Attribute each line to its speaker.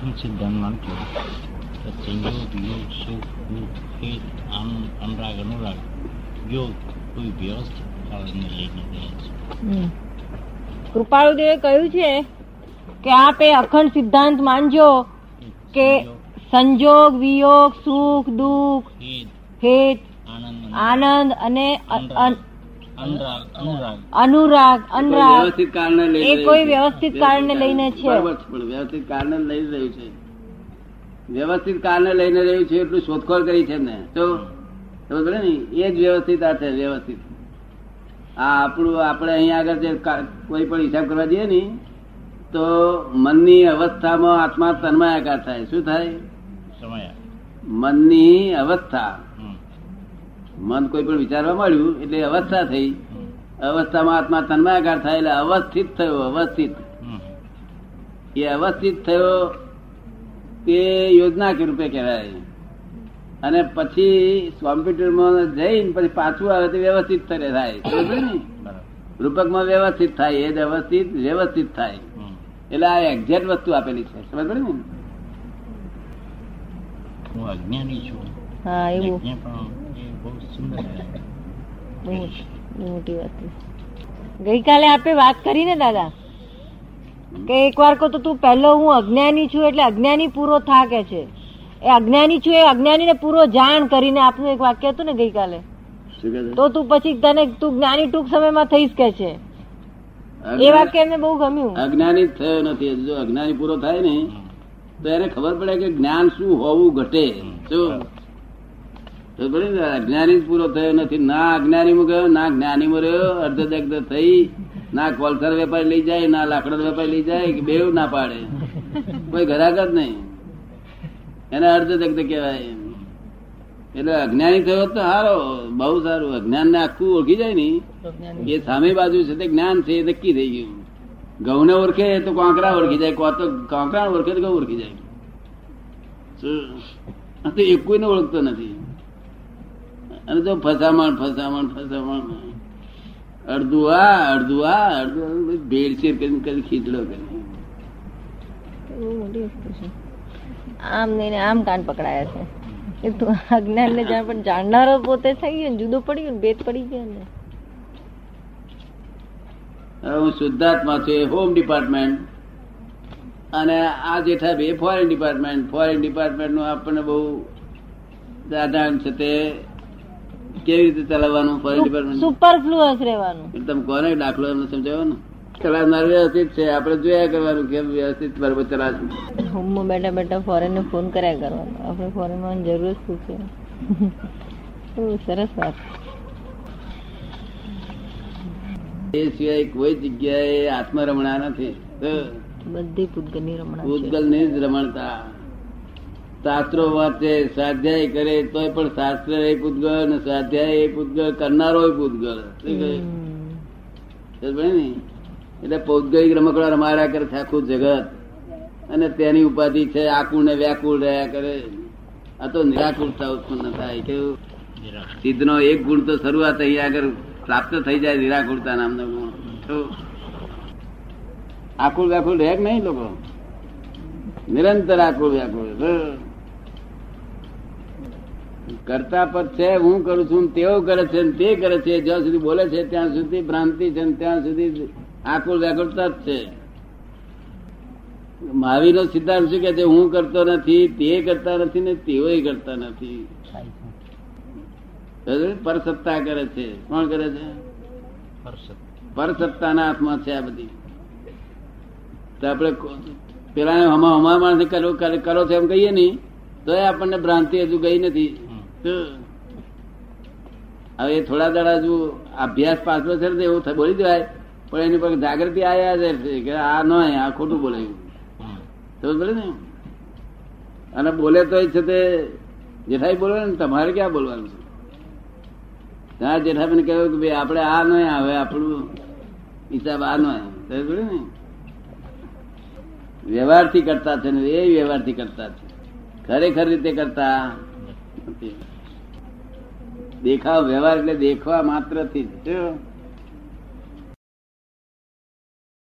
Speaker 1: અખંડ સિદ્ધાંત માનતો તો સંયોગ યોગ સુખ દુઃખ હેત આનંદ અનુરાગ અનુરાગ યોગ કોઈ વ્યવસ્થિત કારણને લઈને ગયા છે.
Speaker 2: કૃપાળુદેવે કહ્યું છે કે આપ એ અખંડ સિદ્ધાંત માનજો કે સંજોગ વિયોગ સુખ દુઃખ
Speaker 1: હેત આનંદ
Speaker 2: અને
Speaker 1: અનુરાગ અનુરાગ.
Speaker 2: એ કોઈ વ્યવસ્થિત કારણને લઈને છે.
Speaker 3: પણ વ્યવસ્થિત કારણને લઈ રહ્યું છે. વ્યવસ્થિત કારણને લઈને રહ્યું છે એટલું શોધખોળ કરી છે ને તો સમજ ને એ જ વ્યવસ્થિત આ છે વ્યવસ્થિત. આ આપણું આપણે અહીંયા આગળ જે કોઈ પણ હિસાબ કરવા જઈએ ને તો મનની અવસ્થામાં આત્મા તન્માયાકાર થાય. શું થાય? મનની અવસ્થા. મન કોઈ પણ વિચારવા મળ્યું એટલે અવસ્થા થઈ. અવસ્થામાં આત્મા તન્માયાકાર થાય એટલે અવસ્થિત થયો અવસ્થિત. એ અવસ્થિત થયો તે યોજના કે રૂપે કહેવાય. અને પછી કોમ્પ્યુટરમાં જઈને પછી પાછું આવે તો વ્યવસ્થિત થાય. ને? રૂપકમાં વ્યવસ્થિત થાય એ જ અવસ્થિત વ્યવસ્થિત થાય. એટલે આ એક્ઝેક્ટ વસ્તુ આપેલી છે. સમજ પડે ને?
Speaker 1: હું અજ્ઞાની છું.
Speaker 2: હા એવું.
Speaker 1: એ બહુ સુંદર
Speaker 2: બહુ બહુ મોટી વાત ગઈકાલે આપે વાત કરી ને દાદા કે એકવાર કહો તો તું પહેલો હું અજ્ઞાની છું એટલે અજ્ઞાની પૂરો થા કે છે. એ અજ્ઞાની છું એ અજ્ઞાનીને પૂરો જાણ કરીને આપનું એક વાક્ય હતું ને ગઈકાલે? તો તું પછી તને તું જ્ઞાની ટૂંક સમયમાં થઈશ કે છે. એ વાક્ય એમને બહુ ગમ્યું.
Speaker 3: અજ્ઞાની થયો નથી. જો અજ્ઞાની પૂરો થાય ને તો એને ખબર પડે કે જ્ઞાન શું હોવું ઘટે. શું? અજ્ઞાની પૂરો થયો નથી. ના અજ્ઞાનીમાં ગયો ના જ્ઞાનીમાં રહ્યો અર્ધદગ્ધ થઈ, ના કોલસર વેપારી લઈ જાય, ના લાકડો વેપારી લઈ જાય, કે બેવ ના પાડે. કોઈ ઘરાક જ નહીં. એને અર્ધદગ્ધ કહેવાય એટલે અજ્ઞાની થયો તો સારો બહુ સારું. અજ્ઞાન ને આખું ઓળખી જાય ને, એ સામે બાજુ છે તે જ્ઞાન છે, એ નક્કી થઈ ગયું. ઘઉં ને ઓળખે તો કોંકરા ઓળખી જાય, કો તો કોંકરા ઓળખે તો ઘઉં ઓળખી જાય. તો એક કોઈને ઓળખતો નથી. અને તો ફસામણ ફસામણ ફસામણ. અડધું આ અડધું આ અડધું ભેળસેળ કરીને કરી ખીચડો કરી.
Speaker 2: આમ નહીં આમ કાન પકડાયા છે. એ તું અજ્ઞાન ને જાણ પણ જાણનારો પોતે થઈ ગયો ને જુદો પડી ગયો ને ભેદ પડી ગયો ને.
Speaker 3: હું શુદ્ધાત્મા છું હોમ ડિપાર્ટમેન્ટ અને આ જેઠા બે ફોરેન ડિપાર્ટમેન્ટ ફોરેન ડિપાર્ટમેન્ટનું આપણને બહુ દાદા છે તે કેવી રીતે ચલાવવાનું ફોરેન ડિપાર્ટમેન્ટ
Speaker 2: સુપરફ્લુઅસ રહેવાનું.
Speaker 3: તમે કોને દાખલો એમને સમજાવો ને. ચલાવનાર વ્યવસ્થિત છે આપણે જોયા કરવાનું કેમ વ્યવસ્થિત બરોબર ચલાવશું.
Speaker 2: હું બેઠા બેઠા ફોરેન ને ફોન કર્યા કરવાનો. આપણે ફોરેનમાં જરૂર શું છે? સરસ વાત.
Speaker 3: એ સિવાય કોઈ જગ્યાએ આત્મરમણા નથી. બધી
Speaker 2: બધી પૂતગલની રમણા
Speaker 3: પૂતગલની જ રમણતા શાસ્ત્રો વાંચે સ્વાધ્યાય કરે તોય પણ શાસ્ત્ર એ પૂતગળ ને સ્વાધ્યાય એ પૂતગળ કરનારો પૂતગળ. ને? એટલે પૌદ્ગલિક રમકડા રમાડ્યા કરે છે આખું જગત. અને તેની ઉપાધિ છે આકુળ ને વ્યાકુળ રહ્યા કરે. આ તો નિરાકુળતા ઉત્પન્ન થાય. કેવું?
Speaker 1: સિદ્ધ
Speaker 3: સિદ્ધનો એક ગુણ તો શરૂઆત અહીંયા આગળ પ્રાપ્ત થઈ જાય નિરાકુળતા નામનો ગુણ. તો આકુળ વ્યાકુળ રહે કે નહીં લોકો? નિરંતર આકુળ વ્યાકુળ. કરતા પર છે, હું કરું છું તેઓ કરે છે તે કરે છે. જ્યાં સુધી બોલે છે, ત્યાં સુધી ભ્રાંતિ છે ત્યાં સુધી આકુળ વ્યાકુળતા જ છે. મહાવીર નો સિદ્ધાંત શું કે હું કરતો નથી, તે કરતા નથી ને તેઓ કરતા નથી. પરસત્તા કરે છે. કોણ કરે છે?
Speaker 1: પરસત્તાના
Speaker 3: પર હાથમાં છે આ બધી. તો આપણે પેલા હમા હમા માણસ કરો કરે- એમ કહીએ નહીં તો આપણને ભ્રાંતિ હજુ ગઈ નથી. હવે થોડા દાડા જો અભ્યાસ પાછો છે ને એવું બોલી દેવાય. પણ એની પર જાગૃતિ આવ્યા છે કે આ ન આ ખોટું બોલાયું બોલે ને અને બોલે તો છે તે જેઠાઈ બોલે ને, તમારે ક્યાં બોલવાનું છે? ત્યાં મને કહ્યું કે ભાઈ આપણે આ ન આવે આપણું હિસાબ આ ન આવે ને વ્યવહારથી કરતા છે ને એ વ્યવહારથી કરતા છે. ખરેખર રીતે કરતા દેખાવ વ્યવહાર એટલે દેખવા માત્રથી